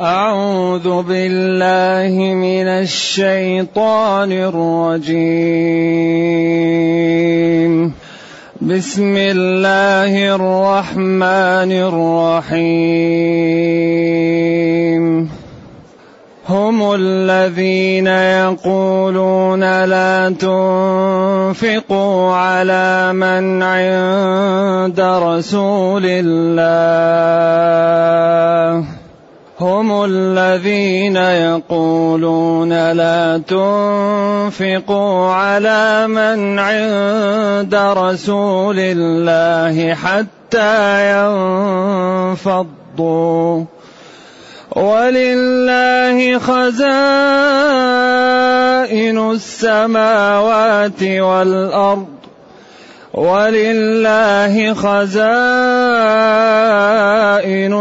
أعوذ بالله من الشيطان الرجيم. بسم الله الرحمن الرحيم. هم الذين يقولون لا تنفقوا على من عند رسول الله. هم الذين يقولون لا تنفقوا على من عند رسول الله حتى ينفضوا. ولله خزائن السماوات والأرض. ولله خزائن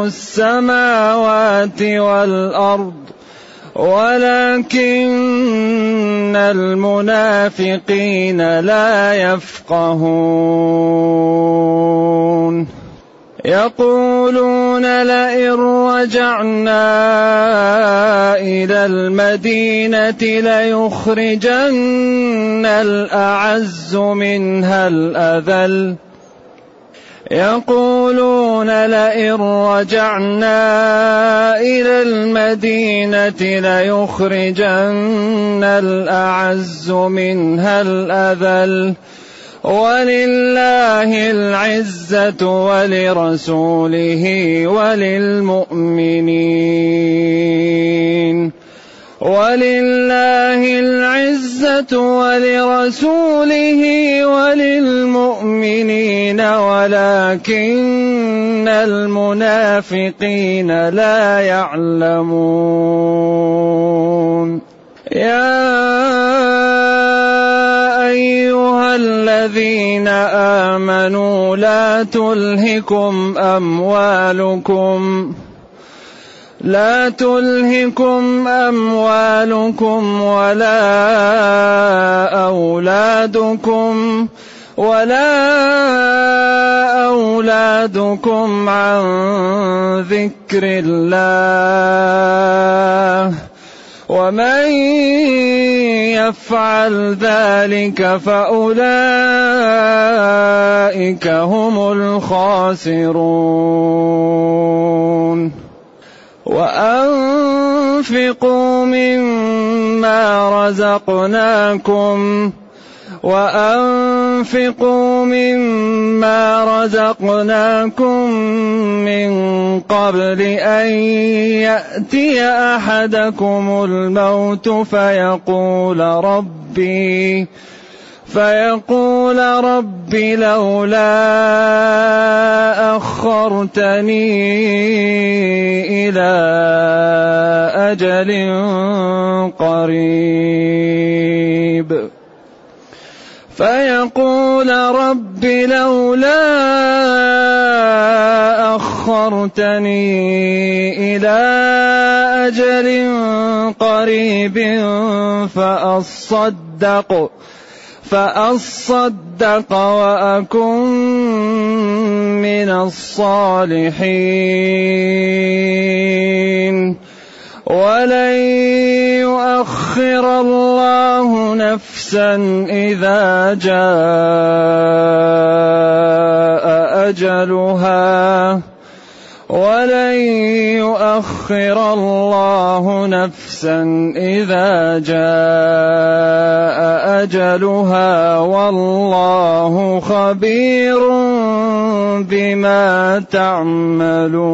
السماوات والأرض ولكن المنافقين لا يفقهون. يقولون لئن رجعنا إلى المدينة ليخرجن الأعز منها الأذل. يقولون لئن رجعنا إلى المدينة ليخرجن الأعز منها الأذل. ولله العزة ولرسوله وللمؤمنين. ولله العزة ولرسوله وللمؤمنين. ولكن المنافقين لا يعلمون. لا تلهكم أموالكم لا تلهكم أموالكم ولا أولادكم ولا أولادكم عن ذكر الله ومن يفعل ذلك فأولئك هم الخاسرون. وأنفقوا مما رزقناكم. وأنفقوا مما رزقناكم من قبل أن يأتي أحدكم الموت فيقول ربي فيقول رب لولا أخرتني إلى أجل قريب. فيقول رب لولا أخرتني إلى أجل قريب فأصدق فأصدق وأكن من الصالحين. ولن يؤخر الله نفسا إذا جاء أجلها. ولن يؤخر الله نفسا إذا جاء أجلها. والله خبير بما تعملون.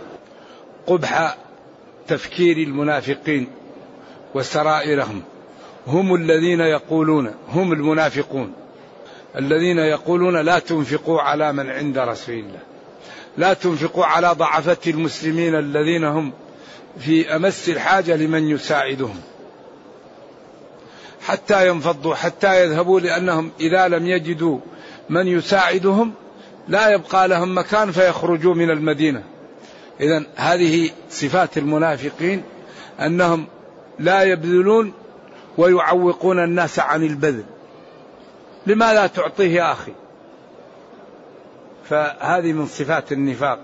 قبح تفكير المنافقين وسرائرهم. هم الذين يقولون هم المنافقون. الذين يقولون لا تنفقوا على من عند رسول الله. لا تنفقوا على ضعفة المسلمين الذين هم في أمس الحاجة لمن يساعدهم. حتى ينفضوا حتى يذهبوا لأنهم إذا لم يجدوا من يساعدهم لا يبقى لهم مكان فيخرجوا من المدينة. إذا هذه صفات المنافقين أنهم لا يبذلون ويعوقون الناس عن البذل. لما لا تعطيه يا أخي؟ فهذه من صفات النفاق.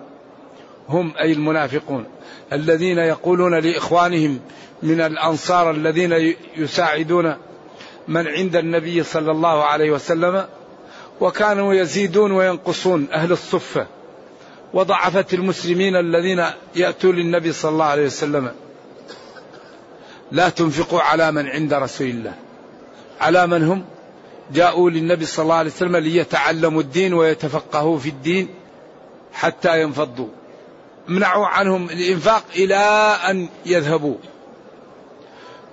هم أي المنافقون الذين يقولون لإخوانهم من الأنصار الذين يساعدون من عند النبي صلى الله عليه وسلم وكانوا يزيدون وينقصون أهل الصفة. وضعفة المسلمين الذين يأتون للنبي صلى الله عليه وسلم. لا تنفقوا على من عند رسول الله. على من هم؟ جاءوا للنبي صلى الله عليه وسلم ليتعلموا الدين ويتفقهوا في الدين حتى ينفضوا. منعوا عنهم الإنفاق إلى أن يذهبوا.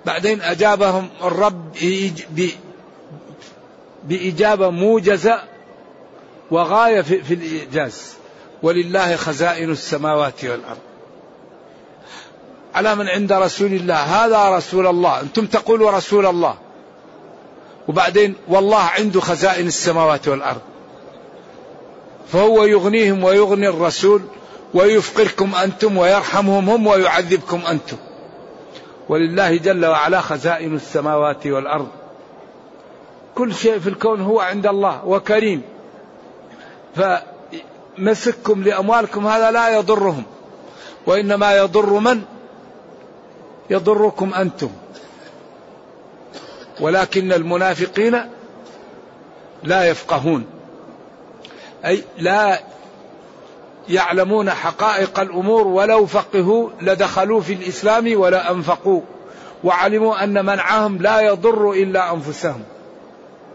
بعدين أجابهم الرب بإجابة موجزة وغاية في الإيجاز ولله خزائن السماوات والأرض. على من عند رسول الله؟ هذا رسول الله. أنتم تقولوا رسول الله. وبعدين والله عنده خزائن السماوات والأرض. فهو يغنيهم ويغني الرسول ويفقركم أنتم ويرحمهم هم ويعذبكم أنتم. ولله جل وعلا خزائن السماوات والأرض. كل شيء في الكون هو عند الله وكريم. فمسككم لأموالكم هذا لا يضرهم. وإنما يضر من؟ يضركم أنتم. ولكن المنافقين لا يفقهون. أي لا يعلمون حقائق الأمور ولو فقهوا لدخلوا في الإسلام ولا أنفقوا. وعلموا أن منعهم لا يضر إلا أنفسهم.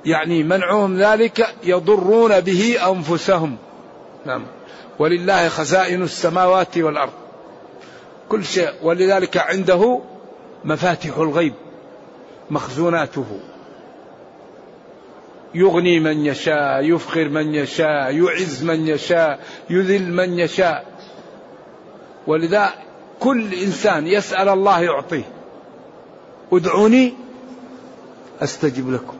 يعني منعهم ذلك يضرون به أنفسهم. نعم. ولله خزائن السماوات والأرض. كل شيء. ولذلك عنده مفاتح الغيب مخزوناته. يغني من يشاء يفخر من يشاء يعز من يشاء يذل من يشاء. ولذا كل إنسان يسأل الله يعطيه. ادعوني أستجب لكم.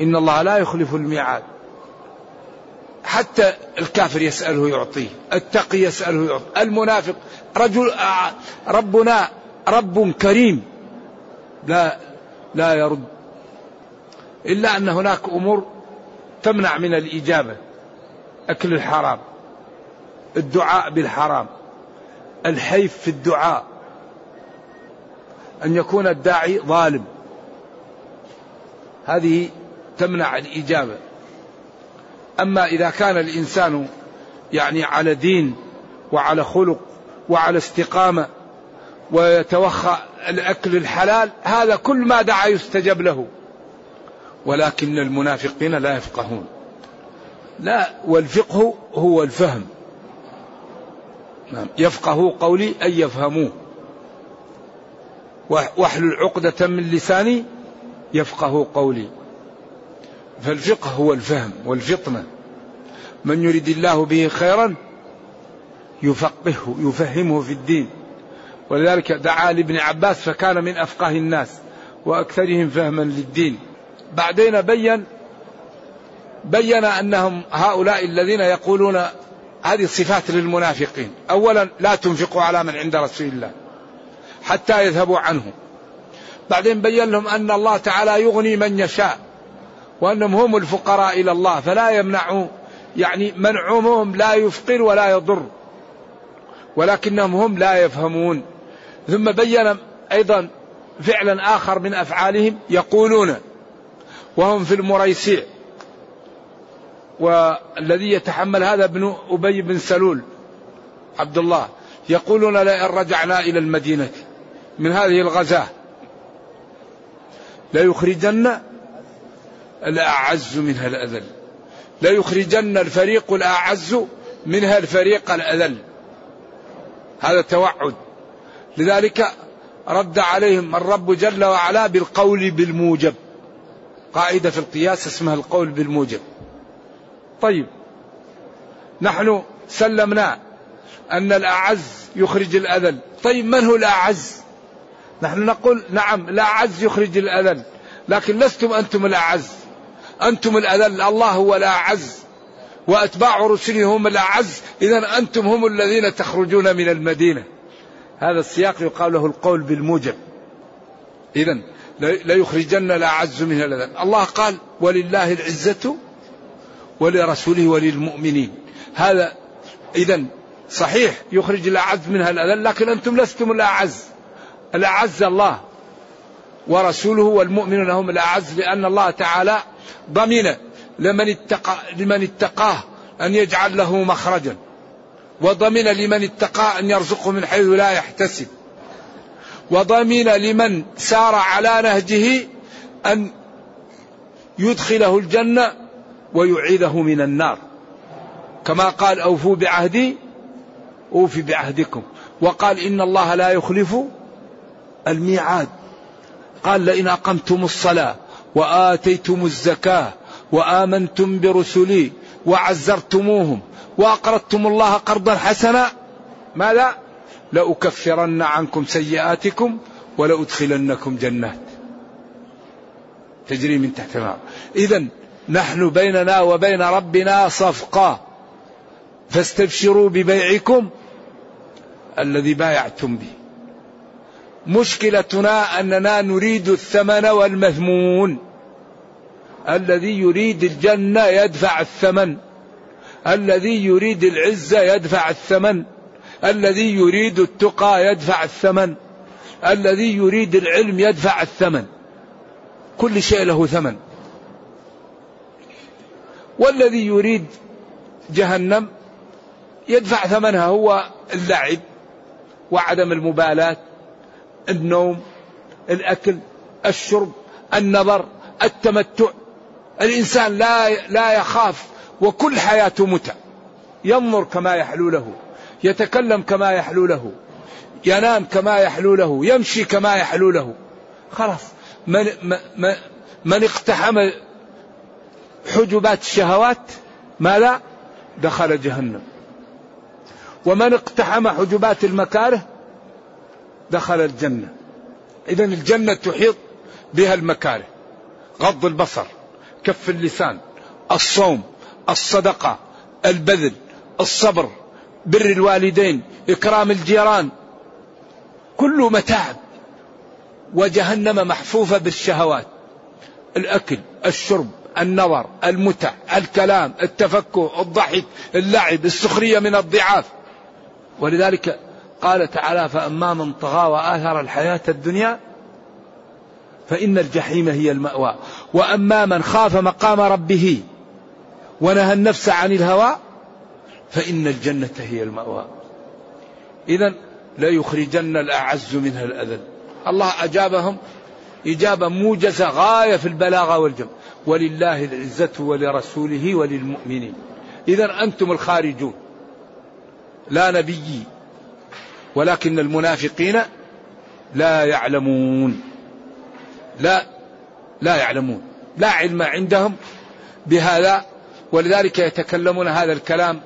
إن الله لا يخلف الميعاد. حتى الكافر يسأله يعطيه التقي يسأله يعطيه المنافق رجل ربنا رب كريم. لا لا يرد. إلا أن هناك أمور تمنع من الإجابة. أكل الحرام الدعاء بالحرام الحيف في الدعاء. أن يكون الداعي ظالم. هذه تمنع الإجابة. أما إذا كان الإنسان يعني على دين وعلى خلق وعلى استقامة ويتوخى الأكل الحلال هذا كل ما دعا يستجب له. ولكن المنافقين لا يفقهون. لا والفقه هو الفهم. نعم يفقه قولي أي يفهموه. واحلل عقدة من لساني يفقه قولي. فالفقه هو الفهم والفطنة. من يريد الله به خيرا يفقهه يفهمه في الدين. ولذلك دعا لابن عباس فكان من أفقه الناس وأكثرهم فهما للدين. بعدين بين بين أنهم هؤلاء الذين يقولون هذه صفات للمنافقين. أولا لا تنفقوا على من عند رسول الله حتى يذهبوا عنه. بعدين بين لهم أن الله تعالى يغني من يشاء. وأنهم هم الفقراء إلى الله فلا يمنعوا يعني منعهم لا يفقر ولا يضر ولكنهم هم لا يفهمون. ثم بين أيضا فعلا آخر من أفعالهم يقولون وهم في المريسيع والذي يتحمل هذا ابن أبي بن سلول عبد الله يقولون لئن رجعنا إلى المدينة من هذه الغزاة ليخرجن الأعز منها الأذل. ليخرجن الفريق الأعز منها الفريق الأذل. هذا توعد لذلك رد عليهم الرب جل وعلا بالقول بالموجب. قاعدة في القياس اسمها القول بالموجب. طيب. نحن سلمنا أن الأعز يخرج الأذل. طيب من هو الأعز؟ نحن نقول نعم الأعز يخرج الأذل. لكن لستم أنتم الأعز. أنتم الأذل الله هو الأعز وأتباع رسله هم الأعز إذا أنتم هم الذين تخرجون من المدينة. هذا السياق يقال له القول بالموجب. إذا ليخرجن الأعز منها الأذل. الله قال ولله العزة ولرسوله وللمؤمنين. هذا إذا صحيح يخرج الأعز منها الأذل لكن أنتم لستم الأعز الأعز الله ورسوله والمؤمنون هم الأعز لأن الله تعالى ضمن لمن اتقى لمن اتقاه أن يجعل له مخرجا. وضمن لمن اتقى أن يرزقه من حيث لا يحتسب. وضمن لمن سار على نهجه أن يدخله الجنة ويعيده من النار. كما قال أوفوا بعهدي أوفي بعهدكم وقال إن الله لا يخلف الميعاد قال لئن أقمتم الصلاة وآتيتم الزكاة وآمنتم برسلي وعزرتموهم وأقرضتم الله قرضا حسنا. ماذا؟ لأكفرن عنكم سيئاتكم ولأدخلنكم جنات. تجري من تحت النار إذا نحن بيننا وبين ربنا صفقة. فاستبشروا ببيعكم الذي بايعتم به. مشكلتنا أننا نريد الثمن والمذمون الذي يريد الجنة يدفع الثمن. الذي يريد العزة يدفع الثمن. الذي يريد التقى يدفع الثمن. الذي يريد العلم يدفع الثمن. كل شيء له ثمن. والذي يريد جهنم يدفع ثمنها هو اللعب وعدم المبالاة. النوم الأكل الشرب النظر التمتع. الإنسان لا لا يخاف وكل حياته متع ينظر كما يحلو له يتكلم كما يحلو له ينام كما يحلو له يمشي كما يحلو له. خلاص من, من, من اقتحم حجبات الشهوات ماذا؟ دخل جهنم. ومن اقتحم حجبات المكاره دخل الجنة. إذا الجنة تحيط بها المكاره. غض البصر كف اللسان الصوم الصدقة البذل الصبر بر الوالدين إكرام الجيران. كله متاع. وجهنم محفوفة بالشهوات. الأكل الشرب النظر المتع الكلام التفكه الضحك اللعب السخرية من الضعاف. ولذلك قال تعالى فأما من طغى وآثر الحياة الدنيا فإن الجحيم هي المأوى. وأما من خاف مقام ربه ونهى النفس عن الهوى فإن الجنة هي المأوى. إذا لا يخرجن الأعز منها الأذل. الله أجابهم إجابة موجزة غاية في البلاغة والجمع. ولله العزة ولرسوله وللمؤمنين. إذا أنتم الخارجون. لا نبي ولكن المنافقين لا يعلمون. لا لا يعلمون. لا علم عندهم بهذا ولذلك يتكلمون هذا الكلام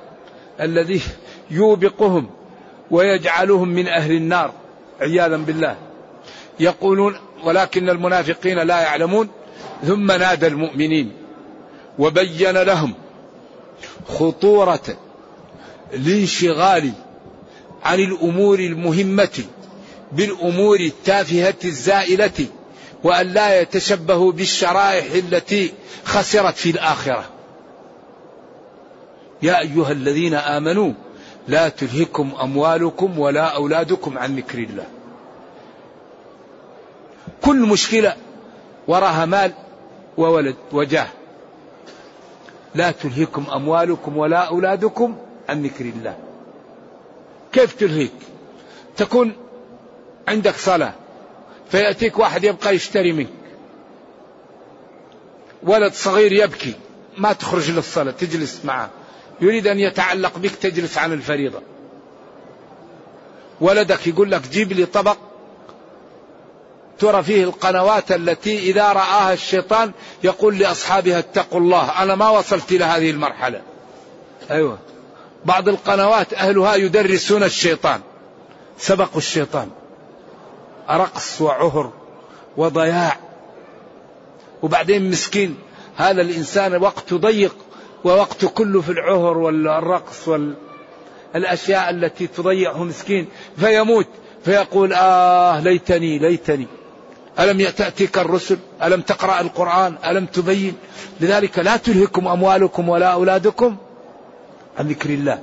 الذي يوبقهم ويجعلهم من أهل النار عياذا بالله. يقولون ولكن المنافقين لا يعلمون ثم نادى المؤمنين وبين لهم خطورة الانشغال عن الأمور المهمة بالأمور التافهة الزائلة وأن لا يتشبهوا بالشرائح التي خسرت في الآخرة. يا أيها الذين آمنوا لا تلهكم أموالكم ولا أولادكم عن ذكر الله. كل مشكلة وراها مال وولد وجاه. لا تلهكم أموالكم ولا أولادكم عن ذكر الله. كيف تلهيك؟ تكون عندك صلاة فيأتيك واحد يبقى يشتري منك. ولد صغير يبكي ما تخرج للصلاة تجلس معه. يريد أن يتعلق بك تجلس عن الفريضة. ولدك يقول لك جيب لي طبق ترى فيه القنوات التي إذا رآها الشيطان يقول لأصحابها اتقوا الله أنا ما وصلت إلى هذه المرحلة. أيوة. بعض القنوات أهلها يدرسون الشيطان سبقوا الشيطان. رقص وعهر وضياع. وبعدين مسكين هذا الإنسان وقته ضيق ووقته كله في العهر والرقص والأشياء التي تضيعه مسكين فيموت. فيقول آه ليتني ليتني. ألم تأتيك الرسل؟ ألم تقرأ القرآن؟ ألم تبين؟ لذلك لا تلهكم أموالكم ولا أولادكم. عن ذكر الله.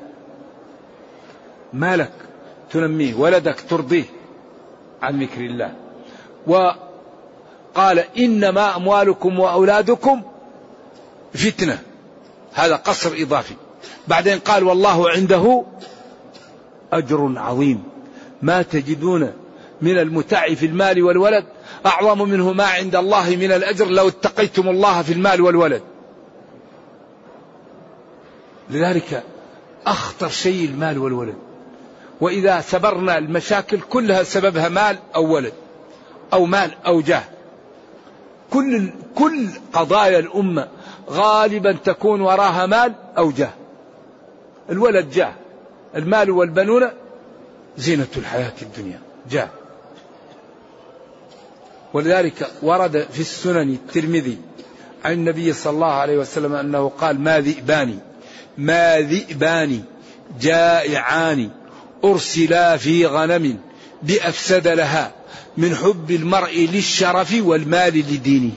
مالك تنميه ولدك ترضيه عن ذكر الله. وقال إنما أموالكم وأولادكم فتنة. هذا قصر إضافي. بعدين قال والله عنده أجر عظيم. ما تجدون من المتاع في المال والولد؟ أعظم منه ما عند الله من الأجر لو اتقيتم الله في المال والولد. لذلك أخطر شيء المال والولد. وإذا سبرنا المشاكل كلها سببها مال أو ولد أو مال أو جاه. كل كل قضايا الأمة غالبا تكون وراها مال أو جاه. الولد جاه. المال والبنون زينة الحياة الدنيا. جاه. ولذلك ورد في السنن الترمذي عن النبي صلى الله عليه وسلم أنه قال ما ذئبان ما ذئبان جائعان أرسلا في غنم بأفسد لها من حب المرء للشرف والمال لدينه.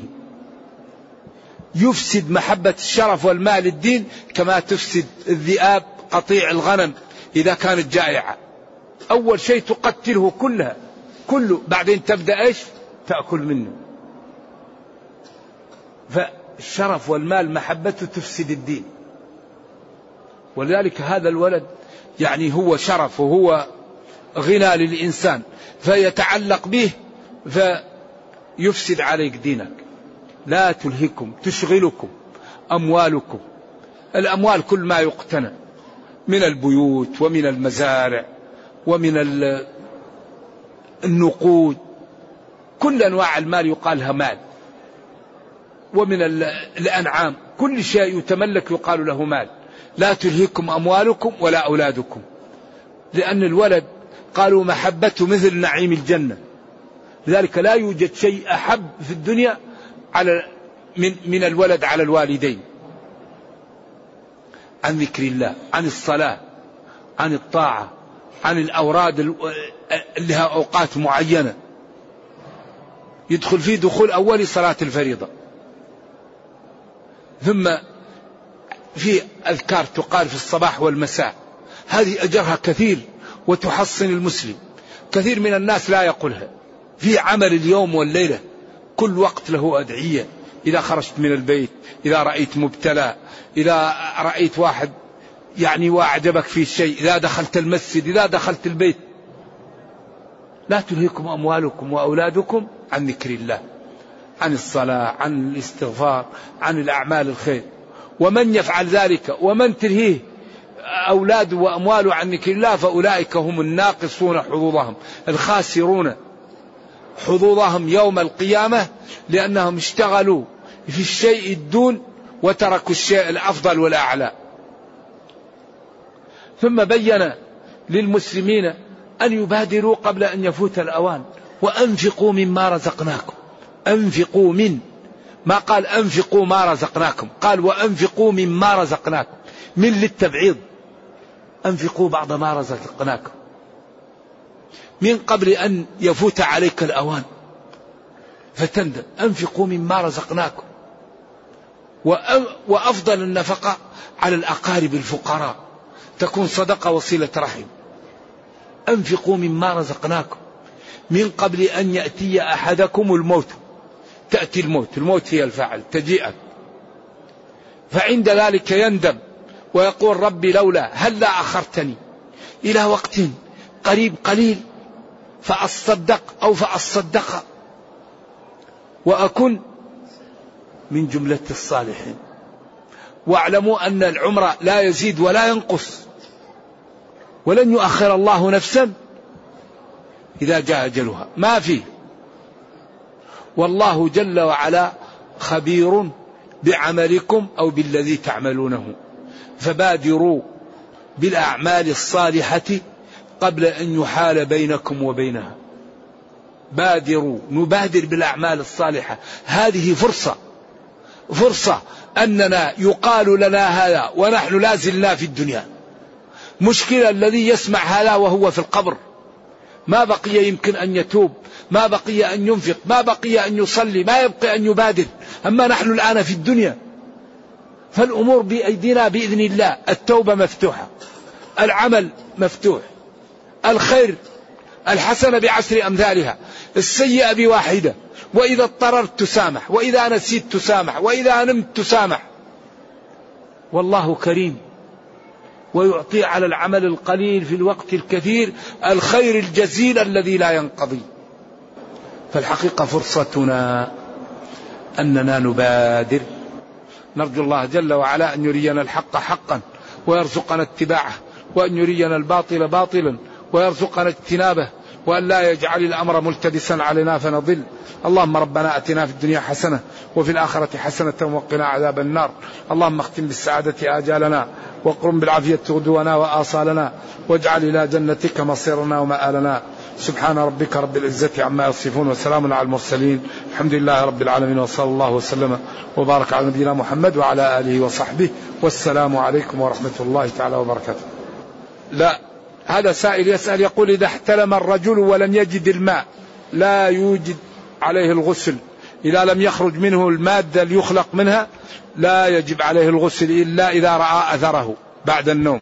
يفسد محبة الشرف والمال للدين كما تفسد الذئاب قطيع الغنم إذا كانت جائعة. أول شيء تقتله كلها. كله بعدين تبدأ إيش؟ تأكل منه. فالشرف والمال محبته تفسد الدين. ولذلك هذا الولد يعني هو شرف وهو غنى للإنسان فيتعلق به فيفسد عليك دينك. لا تلهكم تشغلكم أموالكم. الأموال كل ما يقتنى من البيوت ومن المزارع ومن النقود. كل أنواع المال يقال لها مال. ومن الأنعام. كل شيء يتملك يقال له مال. لا تلهكم أموالكم ولا أولادكم. لأن الولد قالوا محبته مثل نعيم الجنة. لذلك لا يوجد شيء أحب في الدنيا على من من الولد على الوالدين. عن ذكر الله عن الصلاة عن الطاعة عن الأوراد لها أوقات معينة. يدخل فيه دخول أول صلاة الفريضة. ثم في أذكار تقال في الصباح والمساء. هذه أجرها كثير وتحصن المسلم. كثير من الناس لا يقولها. في عمل اليوم والليلة كل وقت له أدعية. إذا خرجت من البيت إذا رأيت مبتلى إذا رأيت واحد يعني وأعجبك في شيء إذا دخلت المسجد إذا دخلت البيت. لا تلهكم أموالكم وأولادكم عن ذكر الله عن الصلاة عن الاستغفار عن الأعمال الخير. ومن يفعل ذلك ومن تلهيه أولاده وأمواله عن ذكر الله فأولئك هم الناقصون حظوظهم الخاسرون حظوظهم يوم القيامة لأنهم اشتغلوا في الشيء الدون وتركوا الشيء الأفضل والأعلى. ثم بين للمسلمين أن يبادروا قبل أن يفوت الأوان وأنفقوا مما رزقناكم أنفقوا من ما قال أنفقوا ما رزقناكم. قال وأنفقوا مما رزقناكم. من للتبعيض. أنفقوا بعض ما رزقناكم. من قبل أن يفوت عليك الأوان. فتندم. أنفقوا مما رزقناكم. وأفضل النفقة على الأقارب الفقراء. تكون صدقة وصلة رحم. أنفقوا مما رزقناكم. من قبل أن يأتي أحدكم الموت. تأتي الموت الموت هي الفاعل تجيئك. فعند ذلك يندم ويقول ربي لولا هل لا أخرتني إلى وقت قريب قليل فأصدق أو فأصدق وأكن من جملة الصالحين. واعلموا أن العمر لا يزيد ولا ينقص. ولن يؤخر الله نفسا إذا جاء أجلها. ما فيه؟ والله جل وعلا خبير بعملكم أو بالذي تعملونه. فبادروا بالأعمال الصالحة قبل أن يحال بينكم وبينها. بادروا نبادر بالأعمال الصالحة. هذه فرصة. فرصة أننا يقال لنا هذا ونحن لا زلنا في الدنيا. مشكلة الذي يسمع هذا وهو في القبر. ما بقي يمكن أن يتوب. ما بقي أن ينفق ما بقي أن يصلي ما يبقي أن يبادر أما نحن الآن في الدنيا فالأمور بأيدينا بإذن الله. التوبة مفتوحة العمل مفتوح الخير الحسنة بعشر أمثالها السيئة بواحدة. وإذا اضطررت تسامح وإذا نسيت تسامح وإذا نمت تسامح. والله كريم. ويعطي على العمل القليل في الوقت الكثير الخير الجزيل الذي لا ينقضي. فالحقيقة فرصتنا أننا نبادر. نرجو الله جل وعلا أن يرينا الحق حقا ويرزقنا اتباعه وأن يرينا الباطل باطلا ويرزقنا اجتنابه وأن لا يجعل الأمر ملتبسا علينا فنضل. اللهم ربنا أتنا في الدنيا حسنة وفي الآخرة حسنة وقنا عذاب النار. اللهم اختم بالسعادة آجالنا وقرم بالعافية غدونا وآصالنا واجعل إلى جنتك مصيرنا ومآلنا. سبحان ربك رب العزة عما يصفون وسلام على المرسلين. الحمد لله رب العالمين وصلى الله وسلم وبارك على نبينا محمد وعلى آله وصحبه. والسلام عليكم ورحمة الله تعالى وبركاته. لا هذا سائل يسأل يقول إذا احتلم الرجل ولم يجد الماء لا يوجد عليه الغسل. إذا لم يخرج منه المادة ليخلق منها لا يجب عليه الغسل إلا إذا رأى أثره بعد النوم.